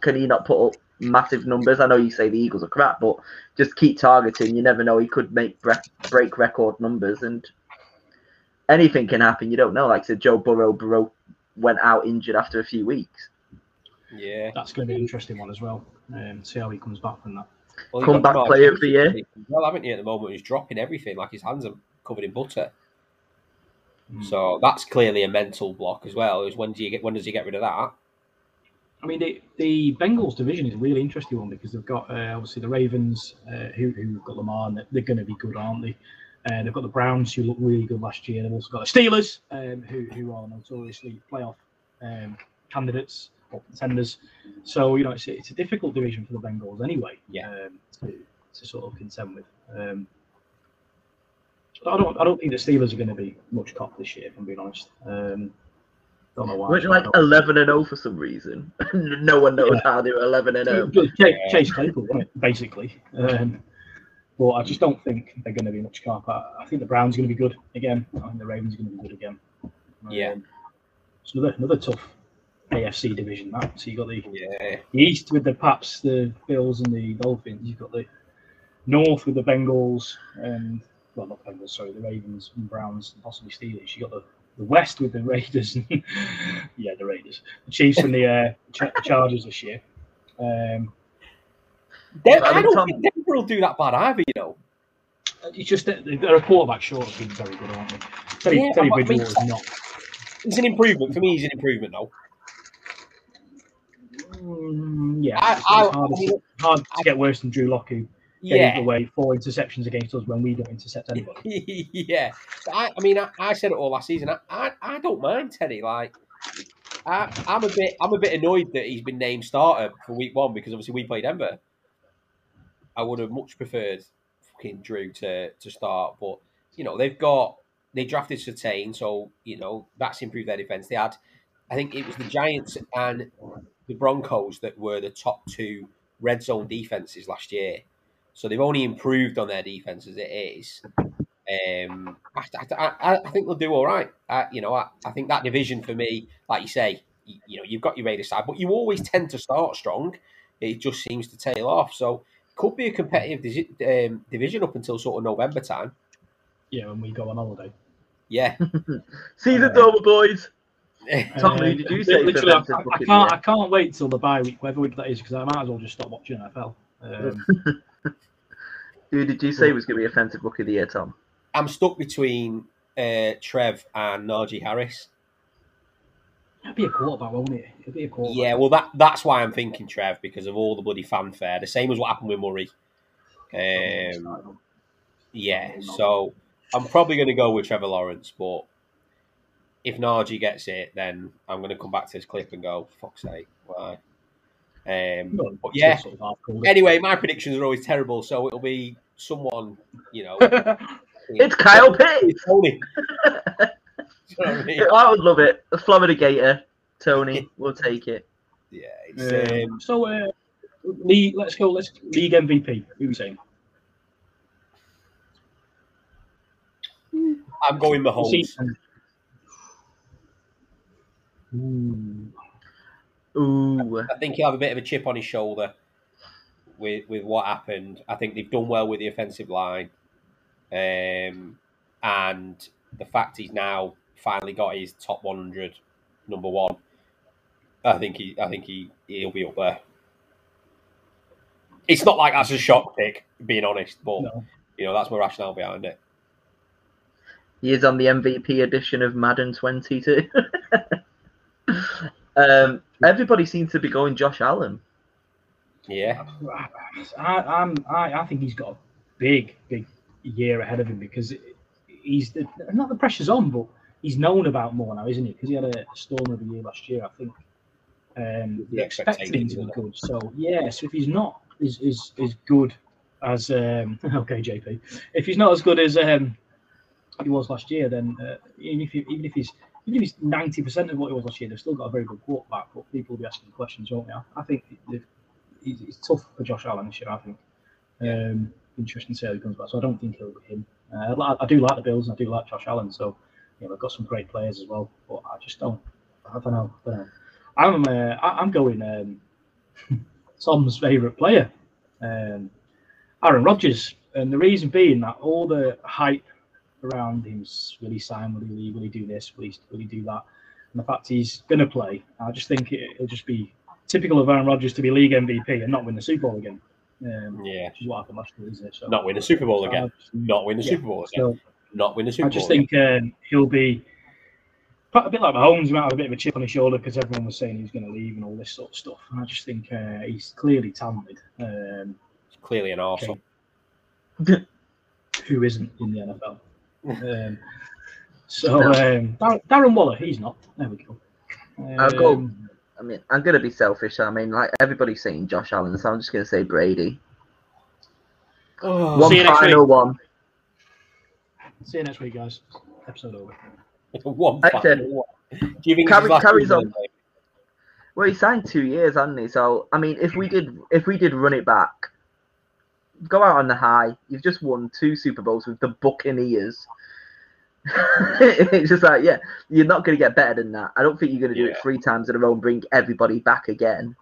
can he not put up massive numbers? I know you say the Eagles are crap, but just keep targeting. You never know. He could make bre- break record numbers, and anything can happen. You don't know. Like I said, Joe Burrow, Burrow went out injured after a few weeks. Yeah. That's going to be an interesting one as well. Um, see how he comes back from that. Well, you've Comeback got Ja'Marr player of Chase the year. Well, haven't you, at the moment? He's dropping everything. Like his hands are covered in butter. Mm. So that's clearly a mental block as well. Is when do you get when does he get rid of that? I mean, the, the Bengals division is a really interesting one because they've got uh, obviously the Ravens, uh, who, who've got Lamar, and they're going to be good, aren't they? Uh, they've got the Browns, who looked really good last year. They've also got the Steelers, um, who, who are notoriously playoff um, candidates or contenders. So, you know, it's, a- it's a difficult division for the Bengals anyway Yeah. um, to, to sort of contend with. Um, I don't, I don't think the Steelers are going to be much cop this year, if I'm being honest. Um, don't know why. Weren't you like 11 and 0 for some reason? no one knows how they were 11 and oh. 0. Chase, Chase Claypool, wasn't basically. Um, but I just don't think they're going to be much carp. I, I think the Browns are going to be good again. I think the Ravens are going to be good again. Um, Yeah. It's another another tough AFC division. That so you got the, Yeah. the East with the Pats, the Bills, and the Dolphins. You've got the North with the Bengals and well, not Bengals, sorry, the Ravens and Browns, and possibly Steelers. You got the the West with the Raiders. Yeah, the Raiders, the Chiefs, and the uh, Ch- Chargers this year. Um, Den- I I don't Tom- think Denver will do that bad either. You know. It's just that they're a quarterback short of being very good, aren't they? Teddy, Yeah, Teddy but I mean- Bridgewater is not. He's an improvement for me. He's an improvement though. Mm, yeah, I- it's, I- it's hard, I mean, hard to get worse than Drew Lock, who gave Yeah. away four interceptions against us when we don't intercept anybody. yeah. I, I mean, I, I said it all last season. I, I, I don't mind Teddy. Like, I, I'm a bit, I'm a bit annoyed that he's been named starter for week one because obviously we played Denver. I would have much preferred fucking Drew to to start, but you know they've got they drafted Surtain, so you know that's improved their defense. They had, I think it was the Giants and the Broncos that were the top two red zone defenses last year, so they've only improved on their defense as it is. Um, I, I, I think they'll do all right. I, you know, I, I think that division for me, like you say, you, you know, you've got your Raiders side, but you always tend to start strong. It just seems to tail off. So it could be a competitive disi- um, division up until sort of November time. Yeah, when we go on holiday. Yeah. Season's Uh, over, boys. Tom, Uh, who did you say Literally, I, I, I rookie of the can't. year? I can't wait till the bye week, whatever week that is, because I might as well just stop watching NFL. Um, Who did you say was going to be offensive rookie of the year, Tom? I'm stuck between uh, Trev and Najee Harris. it'll be a quarterback, won't it? It'll be a quarterback. Yeah, well, that that's why I'm thinking Trev because of all the bloody fanfare. The same as what happened with Murray. Um, yeah, so I'm probably going to go with Trevor Lawrence, but if Najee gets it, then I'm going to come back to this clip and go, fuck's sake, why? Um, No, but yeah, sort of anyway, my predictions are always terrible, so it'll be someone, you know. It's Kyle Pitts. Toney. You know I mean? I would love it. The Florida Gator, Toney, we'll take it. Yeah, it's, Um, um, so, uh, league, let's go. Let's league MVP. Who are we saying? I'm going Mahomes. Season. Ooh. Ooh. I think he'll have a bit of a chip on his shoulder with with what happened. I think they've done well with the offensive line, um, and the fact he's now finally got his top 100 number one. I think he, I think he, he'll be up there. It's not like that's a shock pick, being honest, but No. you know that's my rationale behind it. He is on the MVP edition of Madden 22. um, everybody seems to be going Josh Allen. Yeah, I, I'm, I, I think he's got a big, big year ahead of him because he's the, not the pressure's on, but he's known about more now, isn't he? Because he had a storm of a year last year, I think. Um, The they expected him to be good. So yeah, so if he's not as as, as good as um, okay, JP, if he's not as good as um, he was last year, then uh, even if he, even if he's even if he's ninety percent of what he was last year, they've still got a very good quarterback. But people will be asking questions, won't they? I, think he's tough for Josh Allen this year. I think. Um, interesting to see how he comes back. So I don't think he'll be him. Uh, I, I do like the Bills and I do like Josh Allen. So you know they've got some great players as well. But I just don't. I don't know. I don't know. I'm uh, I, I'm going um, Tom's favourite player, um, Aaron Rodgers, and the reason being that all the hype around him, will he sign? Will he leave? Will he do this? Will he, will he do that? And the fact he's going to play, I just think it, it'll just be typical of Aaron Rodgers to be league MVP and not win the Super Bowl again. Um, yeah. which is what happened last year, isn't it? So, Not win the Super Bowl so again. Just- Not win the yeah, Super Bowl again. So Not win the Super Bowl. I just think um, he'll be quite a bit like Mahomes. He might have a bit of a chip on his shoulder because everyone was saying he was going to leave and all this sort of stuff. And I just think uh, he's clearly talented. Um, He's clearly an arsehole. who isn't in the NFL? Um, so um, Dar- Darren Waller, he's not. There we go. I'll go- Um, I mean, I'm going to be selfish. I mean, like everybody's saying Josh Allen, so I'm just going to say Brady. Oh, One See you next final one. See you next week, guys. Episode over. one I final said- one. Do you think Carry- last carries season? on. Well, he signed two years, hasn't he? So, I mean, if we did, if we did run it back, go out on the high. You've just won two Super Bowls with the Buccaneers. it's just like, yeah, you're not going to get better than that. I don't think you're going to do Yeah. it three times in a row and bring everybody back again.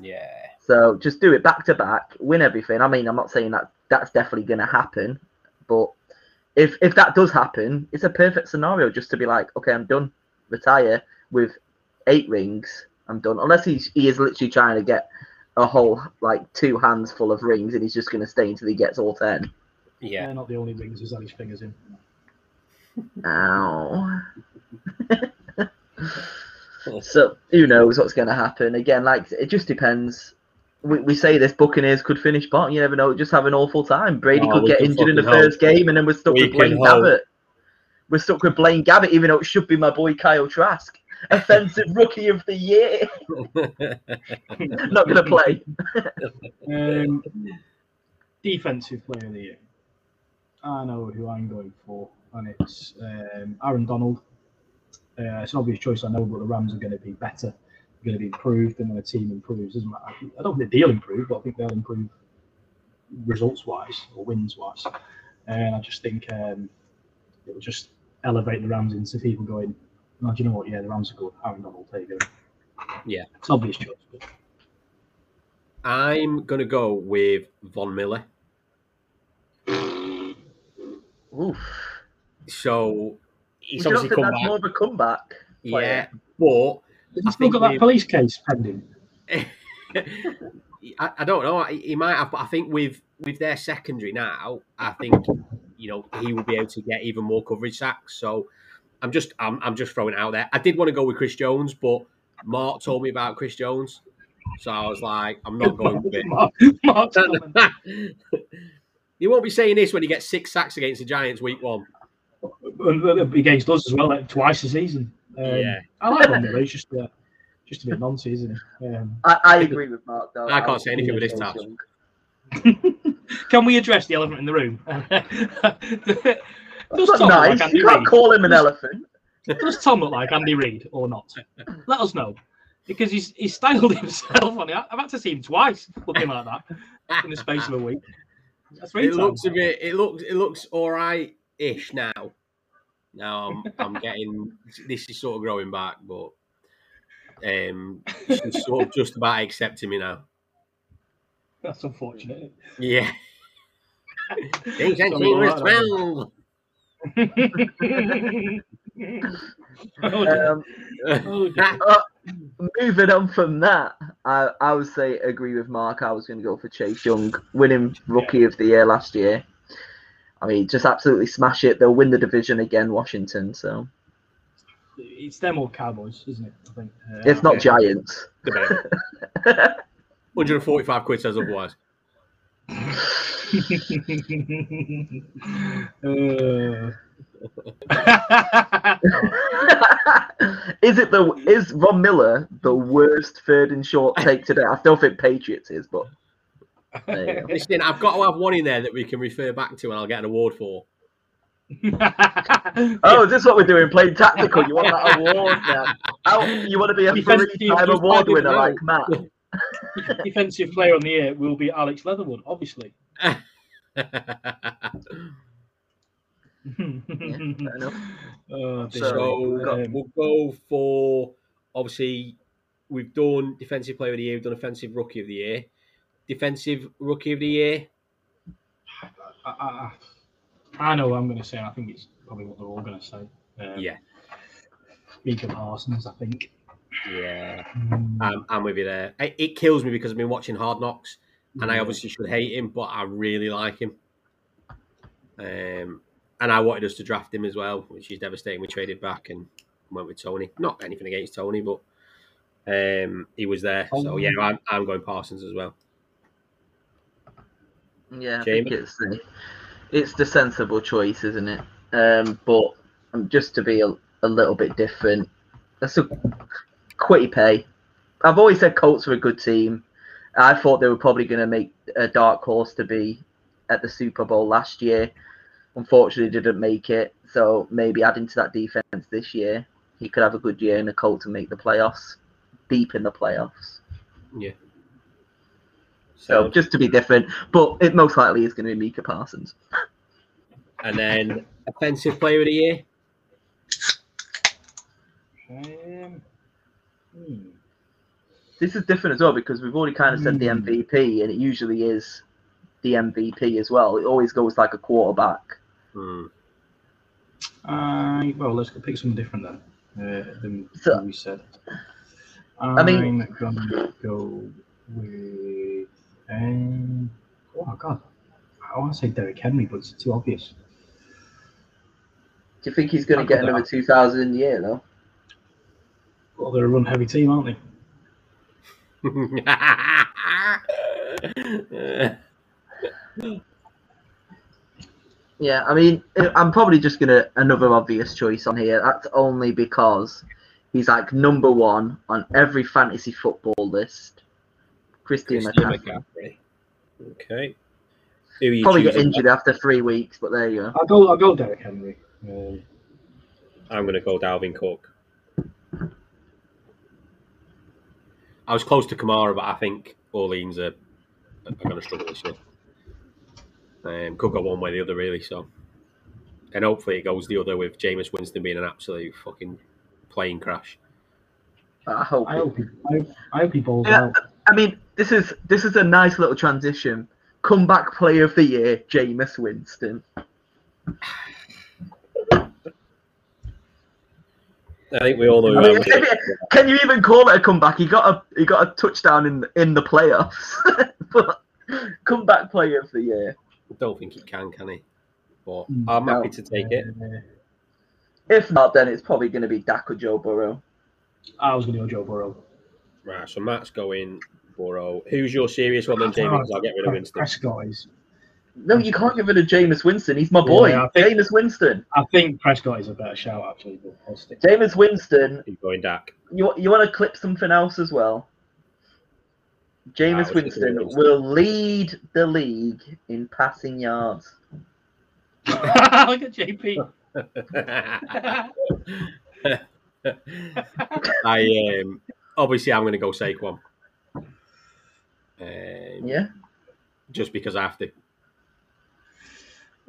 Yeah. So just do it back to back, win everything. I mean, I'm not saying that that's definitely going to happen, but if if that does happen, it's a perfect scenario just to be like, okay, I'm done, retire with eight rings. I'm done. Unless he's he is literally trying to get a whole like two hands full of rings, and he's just going to stay until he gets all ten. Yeah. They're not the only rings he's had his fingers in. Ow. so who knows what's going to happen? Again, like it just depends. We, we say this Buccaneers could finish bottom. You never know. Just have an awful time. Brady Oh, could get injured in the fucking first game, and then we're stuck We with Blaine can hope. Gabbert. We're stuck with Blaine Gabbert, even though it should be my boy Kyle Trask, offensive rookie of the year. Not going to play. Um, defensive player of the year. I know who I'm going for, and it's um, Aaron Donald. Uh, it's an obvious choice, I know, but the Rams are going to be better going to be improved, and when a team improves, doesn't matter. I don't think they'll improve, but I think they'll improve results wise or wins wise. And I just think um, it will just elevate the Rams into people going, no, do you know what? Yeah, the Rams are good. Aaron Donald, take it. Yeah. It's obvious choice. But I'm gonna go with Von Miller. Oof. So he's Would you obviously come back. more of a comeback? Yeah, but Has he still got that police case pending? I, I don't know. He he might have, but I think with with their secondary now, I think you know he will be able to get even more coverage sacks. So I'm just I'm, I'm just throwing it out there. I did want to go with Chris Jones, but Mark told me about Chris Jones, so I was like, I'm not going with it. Mark- Mark's you won't be saying this when you get six sacks against the Giants week one. Uh, against us as well, like twice a season. Um, Yeah. I like Von Miller. He's just uh, just a bit nonsense, isn't he? Um, I, I agree with Mark though. I can't was say anything with this thinking touch. Young. Can we address the elephant in the room? That's Does not Tom look like Andy you can't Reid? call him an elephant. Does Tom look like Andy Reid or not? Let us know. Because he's he's styled himself on it. I've had to see him twice looking like that in the space of a week. Three It times. looks a bit. It looks. It looks all right ish now. Now I'm. I'm getting. This is sort of growing back, but um, she's sort of just about accepting me now. That's unfortunate. Yeah. Things ain't Something Um, Oh, dear. moving on from that, I, I would say agree with Mark. I was going to go for Chase Young, winning Rookie of the Year last year. I mean, just absolutely smash it. They'll win the division again, Washington. So it's them or Cowboys, isn't it? I think. Uh, it's not yeah. Giants. Debate. 145 quid says otherwise. Uh, is it the is Von Miller the worst third and short take today? I still think Patriots is, but there you go. Listen, I've got to have one in there that we can refer back to and I'll get an award for. Oh, is this what we're doing? Playing tactical? You want that award now? You want to be a three-time award winner like Matt? defensive player on the year will be Alex Leatherwood, obviously. Fair enough. Oh, dear. So Um, we'll go for obviously we've done defensive player of the year, we've done offensive rookie of the year, defensive rookie of the year. I, I, I know what I'm going to say. I think it's probably what they're all going to say. Um, Yeah, Micah Parsons, I think. Yeah, Mm, I'm, I'm with you there. It, it kills me because I've been watching Hard Knocks, and I obviously should hate him, but I really like him. Um, and I wanted us to draft him as well, which is devastating. We traded back and went with Toney. Not anything against Toney, but um, he was there. So yeah, I'm, I'm going Parsons as well. Yeah, I Jamie? think it's the, it's the sensible choice, isn't it? Um, but um, just to be a, a little bit different, that's a Kwity Paye. I've always said Colts are a good team. I thought they were probably going to make a dark horse to be at the Super Bowl last year. Unfortunately, didn't make it. So maybe adding to that defense this year, he could have a good year in the Colts and make the playoffs, deep in the playoffs. So So just to be different, but it most likely is going to be Micah Parsons. and then offensive player of the year. Um, hmm. This is different as well because we've already kind of said the Hmm. MVP, and it usually is the MVP as well. It always goes like a quarterback. Hmm. I well, let's go pick something different then. Uh, than So- what we said. I mean- I'm gonna go with. Um, oh God, I want to say Derrick Henry, but it's too obvious. Do you think he's going to get put that another up. 2,000 year though? Well, they're a run heavy team, aren't they? Yeah, I mean, I'm probably just going to another obvious choice on here. That's only because he's like number one on every fantasy football list. Christian Christian McCaffrey. McCaffrey. Okay. You Probably get choosing? injured after three weeks, but there you go. I'll go. I'll go Derrick Henry. Um, I'm going to go Dalvin Cook. I was close to Kamara, but I think Orleans are, are going to struggle this year. Um, could go one way or the other, really. So, and hopefully it goes the other with Jameis Winston being an absolute fucking plane crash. I hope. I hope he, I hope, I hope he balls Yeah. out. I mean, this is this is a nice little transition. Comeback player of the year, Jameis Winston. I think we all know. I mean, I'm can you even call it a comeback? He got a he got a touchdown in in the playoffs, but comeback player of the year. I don't think he can, can he? But Mm, I'm no. happy to take it. If not, then it's probably going to be Dak or Joe Burrow. I was going to go Joe Burrow. Right, so Matt's going Burrow. Who's your serious one then, Jamie? 'Cause I'll get rid of Winston. Prescott is. No, you can't get rid of Jameis Winston. He's my boy, Yeah, think- Jameis Winston. I think Prescott is a better shout actually. But Jameis Winston. He's going Dak. You you want to clip something else as well? I Jameis was Winston Winston. will lead the league in passing yards. Look at JP. I um, obviously I'm going to go Saquon. Um, Yeah. just because I have to.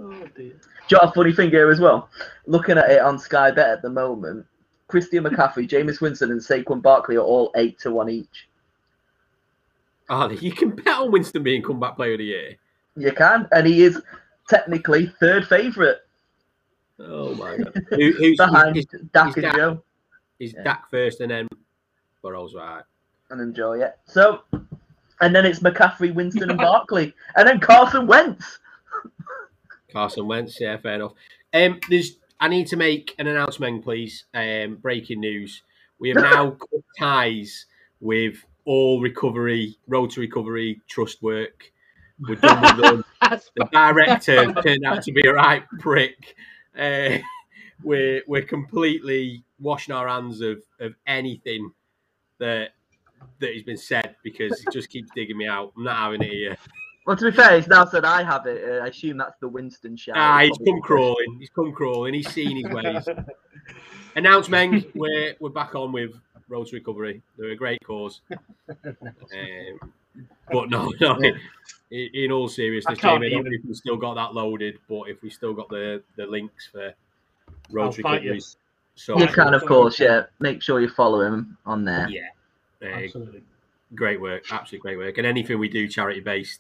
Oh dear. Do you know a funny thing here as well? Looking at it on Sky Bet at the moment, Christian McCaffrey, Jameis Winston, and Saquon Barkley are all eight to one each. Oh, you can bet on Winston being comeback player of the year. You can, and he is technically third favourite Oh my god! Who, who's behind is, Dak is and Dak- Joe is Yeah. Dak first and then Burrow's right? and enjoy it. So, and then it's McCaffrey, Winston, and Barkley, and then Carson Wentz. Carson Wentz, yeah, fair enough. Um, there's, I need to make an announcement, please. Um, breaking news: we have now cut ties with all recovery, road to recovery trust work. We're done with them. The director turned out to be a right prick. Uh, we're we're completely washing our hands of, of anything that that has been said because it just keeps digging me out. I'm not having it here. Well, to be fair, it's now said I have it. Uh, I assume that's the Winston shout. Ah, he's come crawling. He's come crawling. He's seen his ways. Announcement: We're we're back on with Road to Recovery. They're a great cause. Um, but no, no. In, in all seriousness, I can't Jamie, even- know if we still got that loaded, but if we still got the the links for Road to you. Recovery, so You can, of course, yeah. Make sure you follow him on there. yeah. Uh, Absolutely. great work, absolutely great work. And anything we do charity based,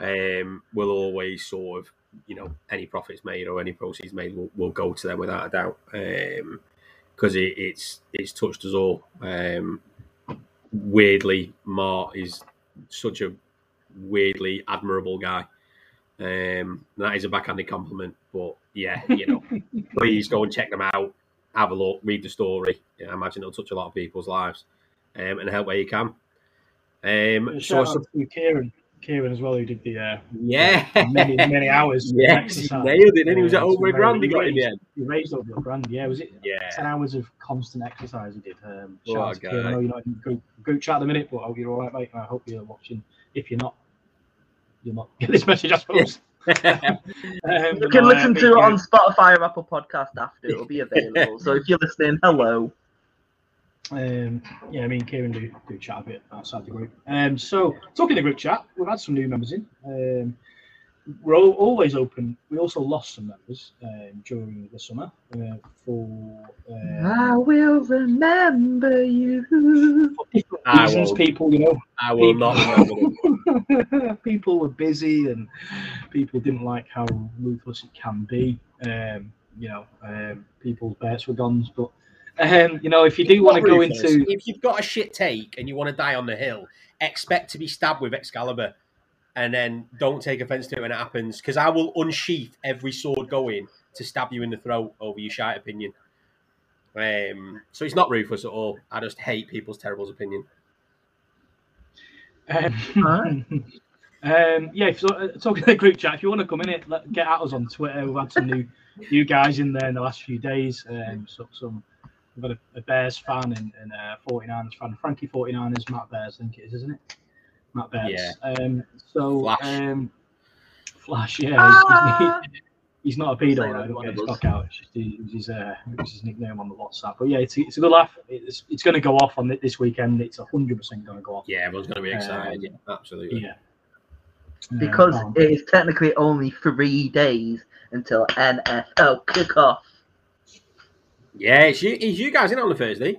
um, will always sort of, you know, any profits made or any proceeds made will, will go to them without a doubt. Because it, it's it's touched us all. Um, weirdly, Mart is such a weirdly admirable guy. Um, that is a backhanded compliment, but yeah, you know, please go and check them out, have a look, read the story. Yeah, I imagine it'll touch a lot of people's lives, um, and help where you can. Um, so, Shout so out to Kieran, Kieran as well, who did the uh, yeah, many many hours. of yes, exercise. nailed it. Then he was at Uh, over a grand. He he got in the end. He raised over a grand. Yeah, was it? Yeah, Ten hours of constant exercise he did. Um, What shout a out to Kieran. guy. I know you're not in group, group chat at the minute, but I hope you're all right, mate. and I hope you're watching. If you're not, you're not get this message, I suppose. Um, You can no, listen uh, to it on. Spotify or Apple Podcast after. It'll be available. so if you're listening, hello. Um, yeah, I mean, Kieran do, do chat a bit outside the group. Um, so, talking the group chat, we've had some new members in. Um, we're all, always open. We also lost some members um, during the summer uh, for, uh, I will remember you. for different I reasons. won't. People, you know, I will not remember people were busy and people didn't like how ruthless it can be. Um, you know, um, people's bets were guns, but um, you know, if you do want to go ruthless. into if you've got a shit take and you want to die on the hill, expect to be stabbed with Excalibur, and then don't take offense to it when it happens. Because I will unsheath every sword going to stab you in the throat over your shite opinion. Um, so it's not ruthless at all. I just hate people's terrible opinion. Um, um, yeah, so, uh, talking to the group chat, if you want to come in it, let, get at us on Twitter. We've had some new new guys in there in the last few days. Um, so, some we've got a, a Bears fan and, and a 49ers fan. Frankie 49ers, Matt Bears, I think it is, isn't it? Matt Bears. Yeah. Um, so, Flash. Um, Flash, yeah. he's- he's- Ah, He's not a pedo, Say right? Don't one get of his us. out. It's just it was his, uh, it was his nickname on the WhatsApp. But yeah, it's, it's a good laugh. It's, it's going to go off on it this weekend. It's hundred percent going to go off. Yeah, everyone's going to be excited. Um, yeah, absolutely. Yeah. Um, Because can't- it is technically only three days until NFL kickoff. Yeah, it's you, it's you guys in on the Thursday.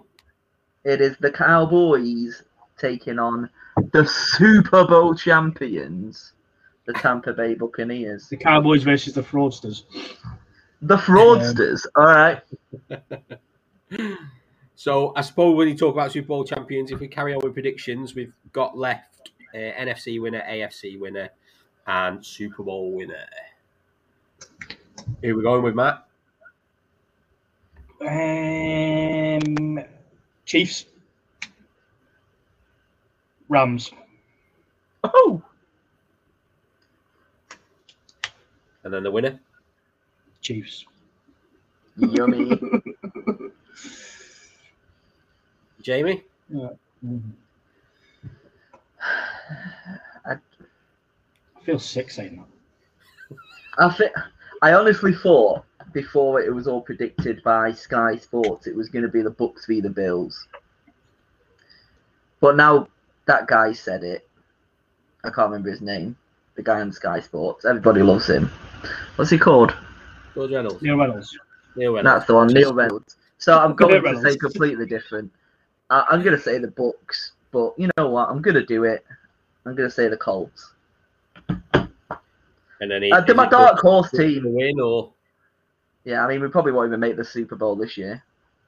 It is the Cowboys taking on the Super Bowl champions, the Tampa Bay Buccaneers. the Cowboys versus the fraudsters. The fraudsters. All right. So I suppose when you talk about Super Bowl champions, if we carry on with predictions, we've got left uh, NFC winner, AFC winner, and Super Bowl winner. Here we going with, Matt? Um, Chiefs. Rams. Oh, And then the winner? Chiefs. yummy. Jamie? Mhm. I- I feel sick saying that. I think I honestly thought before it was all predicted by Sky Sports it was going to be the Bucs v the Bills, but now that guy said it. I can't remember his name. The guy on Sky Sports. Everybody loves him. What's he called? George Reynolds. Neil Reynolds. Neil Reynolds. That's the one, Neil Reynolds. So I'm going to say completely different. I, I'm going to say the Bucs, but you know what? I'm going to do it. I'm going to say the Colts. And then he, Uh, they're my dark horse team. win, or Yeah, I mean we probably won't even make the Super Bowl this year.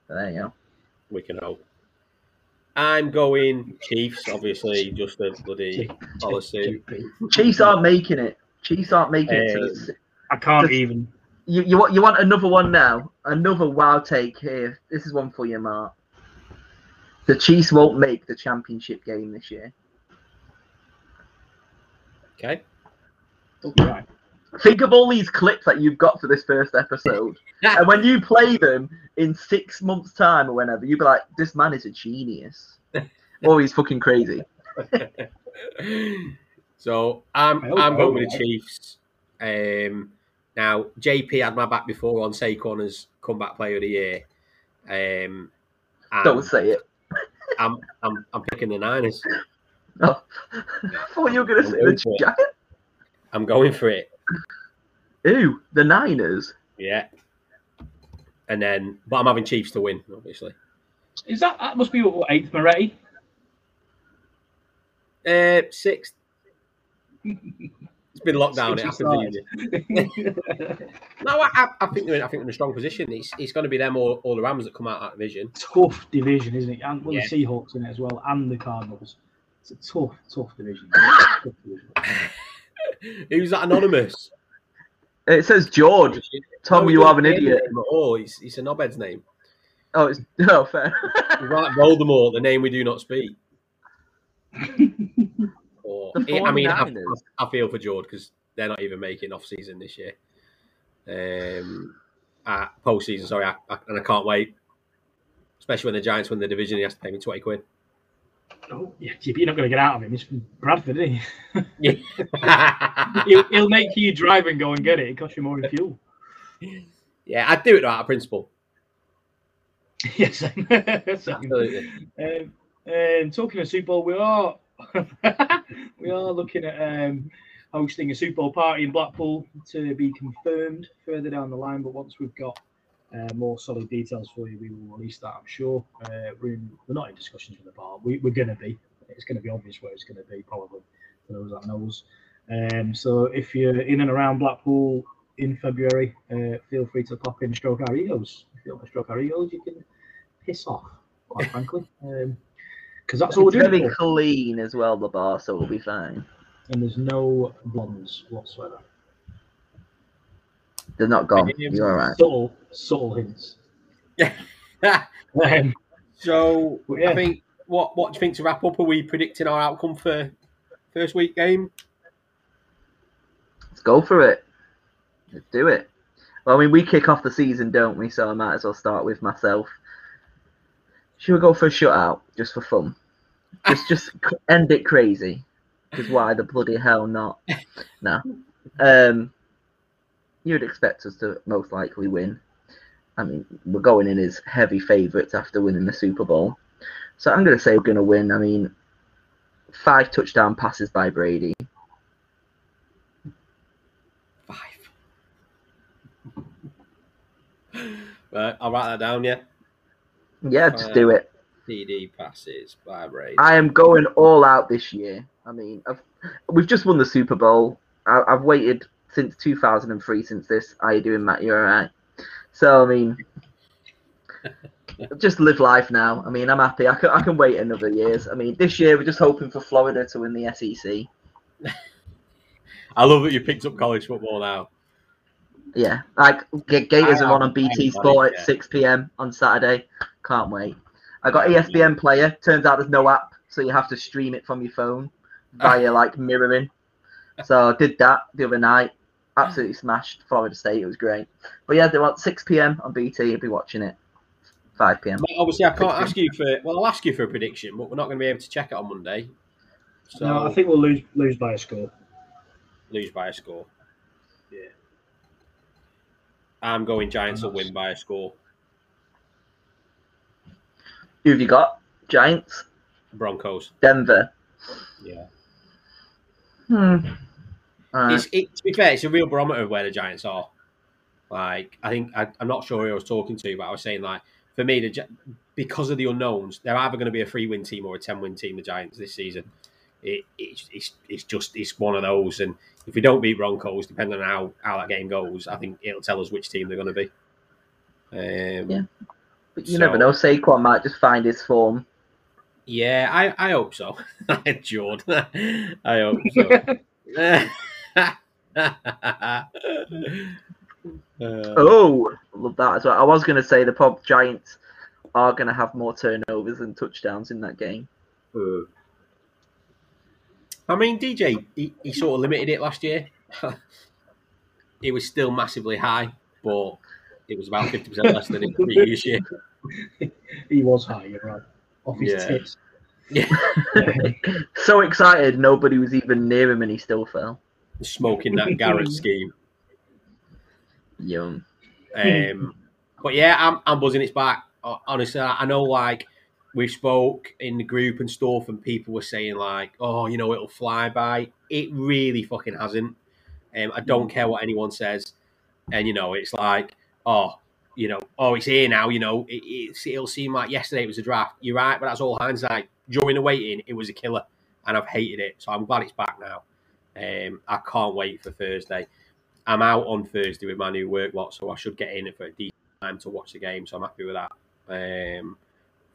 But there you go. we can hope. I'm going Chiefs, obviously, just a bloody policy. Chiefs aren't making it. Chiefs aren't making it. To Um, the, I can't Just- even. you, you want you want another one now? Another wow take here. This is one for you, Mark. The Chiefs won't make the championship game this year. Okay. Right. Think of all these clips that you've got for this first episode, and when you play them in six months' time or whenever, you'll be like, "This man is a genius," or he's fucking crazy. so I'm I hope- I'm going hope with the. Chiefs. Um, now JP had my back before on Saquon as comeback player of the year. Um, Don't say it. I'm I'm I'm picking the Niners. Oh. I thought you were gonna say the for. Giants. I'm going for it. Ew, the Niners. Yeah. And then, but I'm having Chiefs to win, obviously. Is that that must be what eighth Moretti? Uh, sixth. It's been locked down. It Sixth happens easy. No, I, I, I think they're in, I think they're in a strong position. It's it's going to be them or, or the Rams that come out of that division. tough division, isn't it? And well, Yeah. the Seahawks in it as well, and the Cardinals. It's a tough, tough division. Tough division. Who's that anonymous? It says George. Tom, No, you he have an idiot. name him at all. It's, it's a knobhead's name. Oh, it's oh fair. He's like Voldemort, the name we do not speak. Or, The I mean, I, I feel for George because they're not even making off season this year. Um, uh, post season, sorry, I, I, and I can't wait. Especially when the Giants win the division, he has to pay me twenty quid. Oh, yeah, you're not going to get out of him. From Bradford, isn't he? he'll, he'll make you drive and go and get it. It costs you more in fuel. Yeah, I'd do it out of principle. yes. Same. Absolutely. Um, um, talking of Super Bowl, we are we are looking at um, hosting a Super Bowl party in Blackpool to be confirmed further down the line. But once we've got uh, more solid details for you, we will release that. I'm sure. Uh, we're, in, we're not in discussions with the bar. We, we're going to be. It's going to be obvious where it's going to be, probably for those that knows. Um, so if you're in and around Blackpool in February, uh, feel free to pop in, stroke our egos. If you don't want to stroke our egos, you can piss off. Quite frankly. Um, because that's all we're doing. very for. clean as well, the bar, so we'll be fine. And there's no blondes whatsoever. They're not gone. You're alright. Subtle, subtle hints. Um, so yeah. I think what what do you think to wrap up? Are we predicting our outcome for first week game? Let's go for it. Let's do it. Well, I mean, we kick off the season, don't we? So I might as well start with myself. Should we go for a shutout just for fun? Just, just end it crazy. Because why the bloody hell not? No. Um, you'd expect us to most likely win. I mean, we're going in as heavy favourites after winning the Super Bowl. So I'm going to say we're going to win. I mean, five touchdown passes by Brady. Five. right, I'll write that down. Yeah. Yeah, just do it. TD passes by Brady. I am going all out this year. I mean, I've, we've just won the Super Bowl. I, I've waited since 2003 since this. How you doing, Matt? You all right? So I mean, just live life now. I mean, I'm happy. I can I can wait another years. I mean, this year we're just hoping for Florida to win the SEC. I love that you picked up college football now. Yeah, like Gators are on on BT Sport at 6 p.m. on Saturday. Can't wait. I got ESPN Player. Turns out there's no app, so you have to stream it from your phone via like mirroring. So I did that the other night. Absolutely smashed Florida State. It was great. But yeah, they want 6 p.m. on BT. You'll be watching it. 5 p.m. Mate, Obviously, I can't ask you for. Well, I'll ask you for a prediction, but we're not going to be able to check it on Monday. So No, I think we'll lose lose by a score. lose by a score. Yeah. I'm going Giants will win by a score. Who have you got? Giants, Broncos. Denver. Yeah. Hmm. Alright. It's, it, to be fair, it's a real barometer of where the Giants are. Like, I think I, I'm not sure who I was talking to, but I was saying like, for me, the because of the unknowns, they're either going to be a three-win team or a ten-win team. The Giants this season, it, it's, it's it's just it's one of those. And if we don't beat Broncos, depending on how, how that game goes, I think it'll tell us which team they're going to be. Um, Yeah. But you so- never know. Saquon might just find his form. Yeah, I, I hope so. Jord. I hope so. Oh, love that as well. I was going to say the Pop Giants are going to have more turnovers than touchdowns in that game. I mean, DJ, he, he sort of limited it last year. it was still massively high, but it was about 50% less than in the previous year. He was high, you're right. Off his Yeah. tits. so excited, nobody was even near him, and he still fell. Smoking that Garrett scheme. Young. Um, but yeah, I'm, I'm buzzing it's back. Honestly, I I know like we spoke in the group and stuff, and people were saying like, "Oh, you know, it'll fly by." It really fucking hasn't. Um, I don't care what anyone says, and you know, it's like, oh, you know, oh, it's here now. You know, it, it's, it'll seem like yesterday it was a draft. You're right, but that's all hindsight. During the waiting, it was a killer, and I've hated it. So I'm glad it's back now. Um, I can't wait for Thursday. I'm out on Thursday with my new work lot, so I should get in for a decent time to watch the game. So I'm happy with that. Um,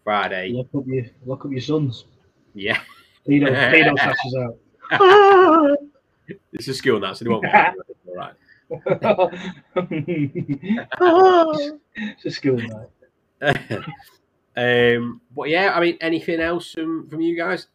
Friday, Lock up your up your sons. yeah, Pedo pedo sashes out. it's a school now, so they won't. All right. it's a school night. um, but yeah, I mean, anything else from, from you guys?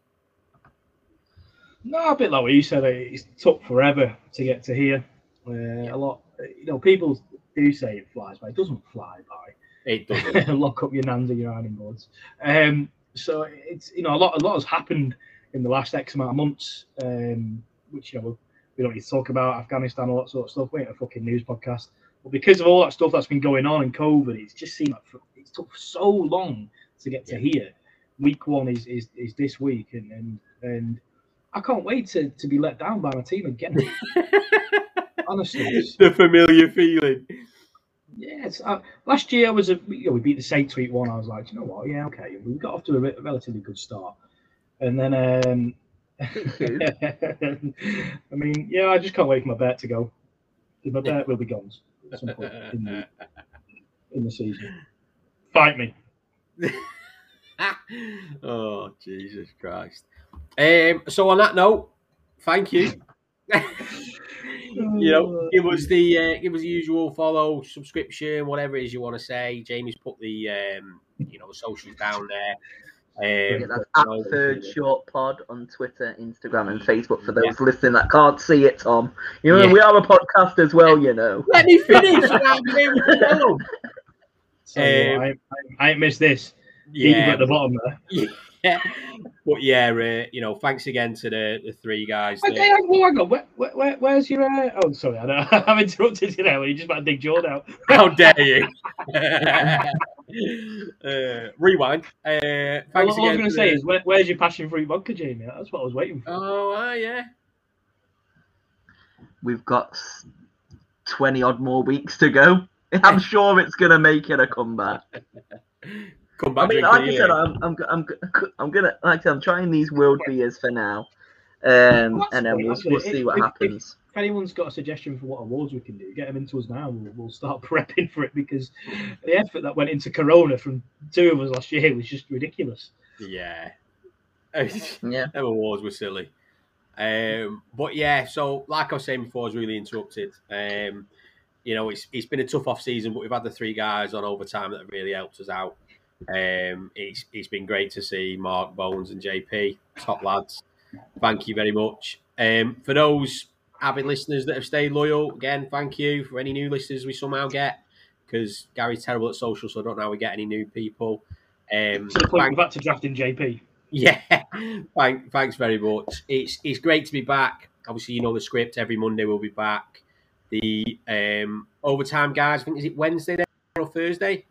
No, a bit like what you said. It took forever to get to here. Uh, a lot, you know, people do say it flies by. It doesn't fly by. It doesn't. Lock up your nans and your ironing boards. Um, so it's you know a lot. A lot has happened in the last X amount of months, um, which you know we don't need to talk about Afghanistan, all that sort of stuff. We ain't a fucking news podcast. But because of all that stuff that's been going on in COVID, it's just seemed like it took so long to get to here. Week one is is, is this week, and and and I can't wait to, to be let down by my team again. Honestly, it's- the familiar feeling. Yes, uh, last year was a you know, we beat the Saints week one. I was like, you know what? Yeah, okay, we got off to a, re- relatively good start, and then um, I mean, yeah, I just can't wait for my bet to go. My bet will be gone at some point in the, in the season. Fight me. oh Jesus Christ! Um, so on that note, thank you. you know, it was the uh, it was the usual follow, subscription, whatever it is you want to say. Jamie's put the um, you know the socials down there. Yeah, Um, that's at know, Third Short Pod on Twitter, Instagram, and Facebook for those listening that can't see it, Tom. You know, Yeah. we are a podcast as well, you know. Let me finish. I'll be able to tell 'em. So, Um, I, I, I ain't missed this. Yeah, Even at the bottom there. but yeah, uh, you know, thanks again to the, the three guys. that- Okay, hang on, hang on. Where, where, where, where's your? Uh... Oh, sorry, I know. I've interrupted you now. You just about to dig Jordan out. How dare you? uh, rewind. Uh, Well, thanks what I was going to to say the- is, where, where's your passion fruit vodka, Jamie? That's what I was waiting for. oh, ah, yeah. We've got 20 odd more weeks to go. I'm sure it's going to make it a comeback. Come I mean, like I said. I'm, I'm, I'm, I'm gonna, like I said, I'm trying these world beers for now, um, and then we'll, we'll see what If- if- happens. If anyone's got a suggestion for what awards we can do, get them into us now. We'll, we'll start prepping for it because the effort that went into Corona from two of us last year was just ridiculous. Yeah. Yeah, Them awards were silly. Um, but yeah, so like I was saying before, I was really interrupted. Um, you know, it's it's been a tough off season, but we've had the three guys on overtime that really helped us out. Um, it's it's been great to see Mark Bones and JP, top lads. Thank you very much. Um, for those avid listeners that have stayed loyal, again, thank you. For any new listeners we somehow get, because Gary's terrible at social, so I don't know how we get any new people. Um, To the point thank- had to drafting JP. yeah, Thank, thanks very much. It's it's great to be back. Obviously, you know the script. Every Monday we'll be back. The um, overtime guys. I think is it Wednesday or Thursday?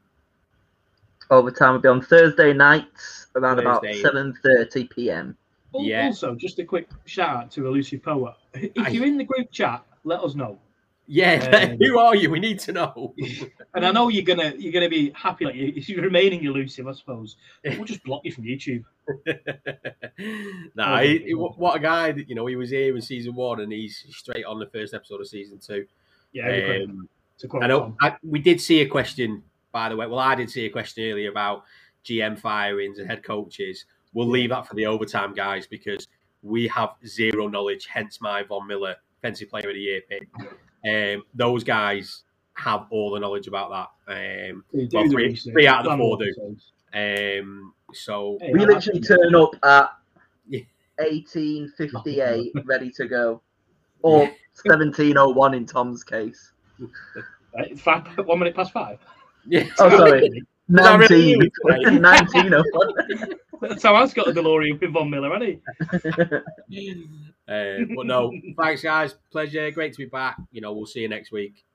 Overtime will be on Thursday nights around about 7:30 p.m. Yeah. Also, just a quick shout out to Elusive Poet. If Aye. you're in the group chat, let us know. Yeah. Um, Who are you? We need to know. And I know you're gonna you're gonna be happy that you, you're remaining elusive, I suppose. But we'll just block you from YouTube. nah, he, he- what a guy! that, You know, he was here in season one, and he's straight on the first episode of season two. Yeah, um, to I know. I, we did see a question, by the way. Well, I did see a question earlier about GM firings and head coaches. We'll leave that for the overtime guys because we have zero knowledge. Hence my Von Miller Defensive Player of the Year pick. Um, those guys have all the knowledge about that. Um, well, three- three out of the four do. um, so Hey, We I- literally turn up at Yeah. 18:58, ready to go, or 17:01 in Tom's case. Right, five, one minute past five. Yeah. Oh, sorry. that really 19, right? 19:01. That's how I've got a DeLorean with Von Miller, hasn't he? Uh, but no, thanks guys. Pleasure. Great to be back. You know, we'll see you next week.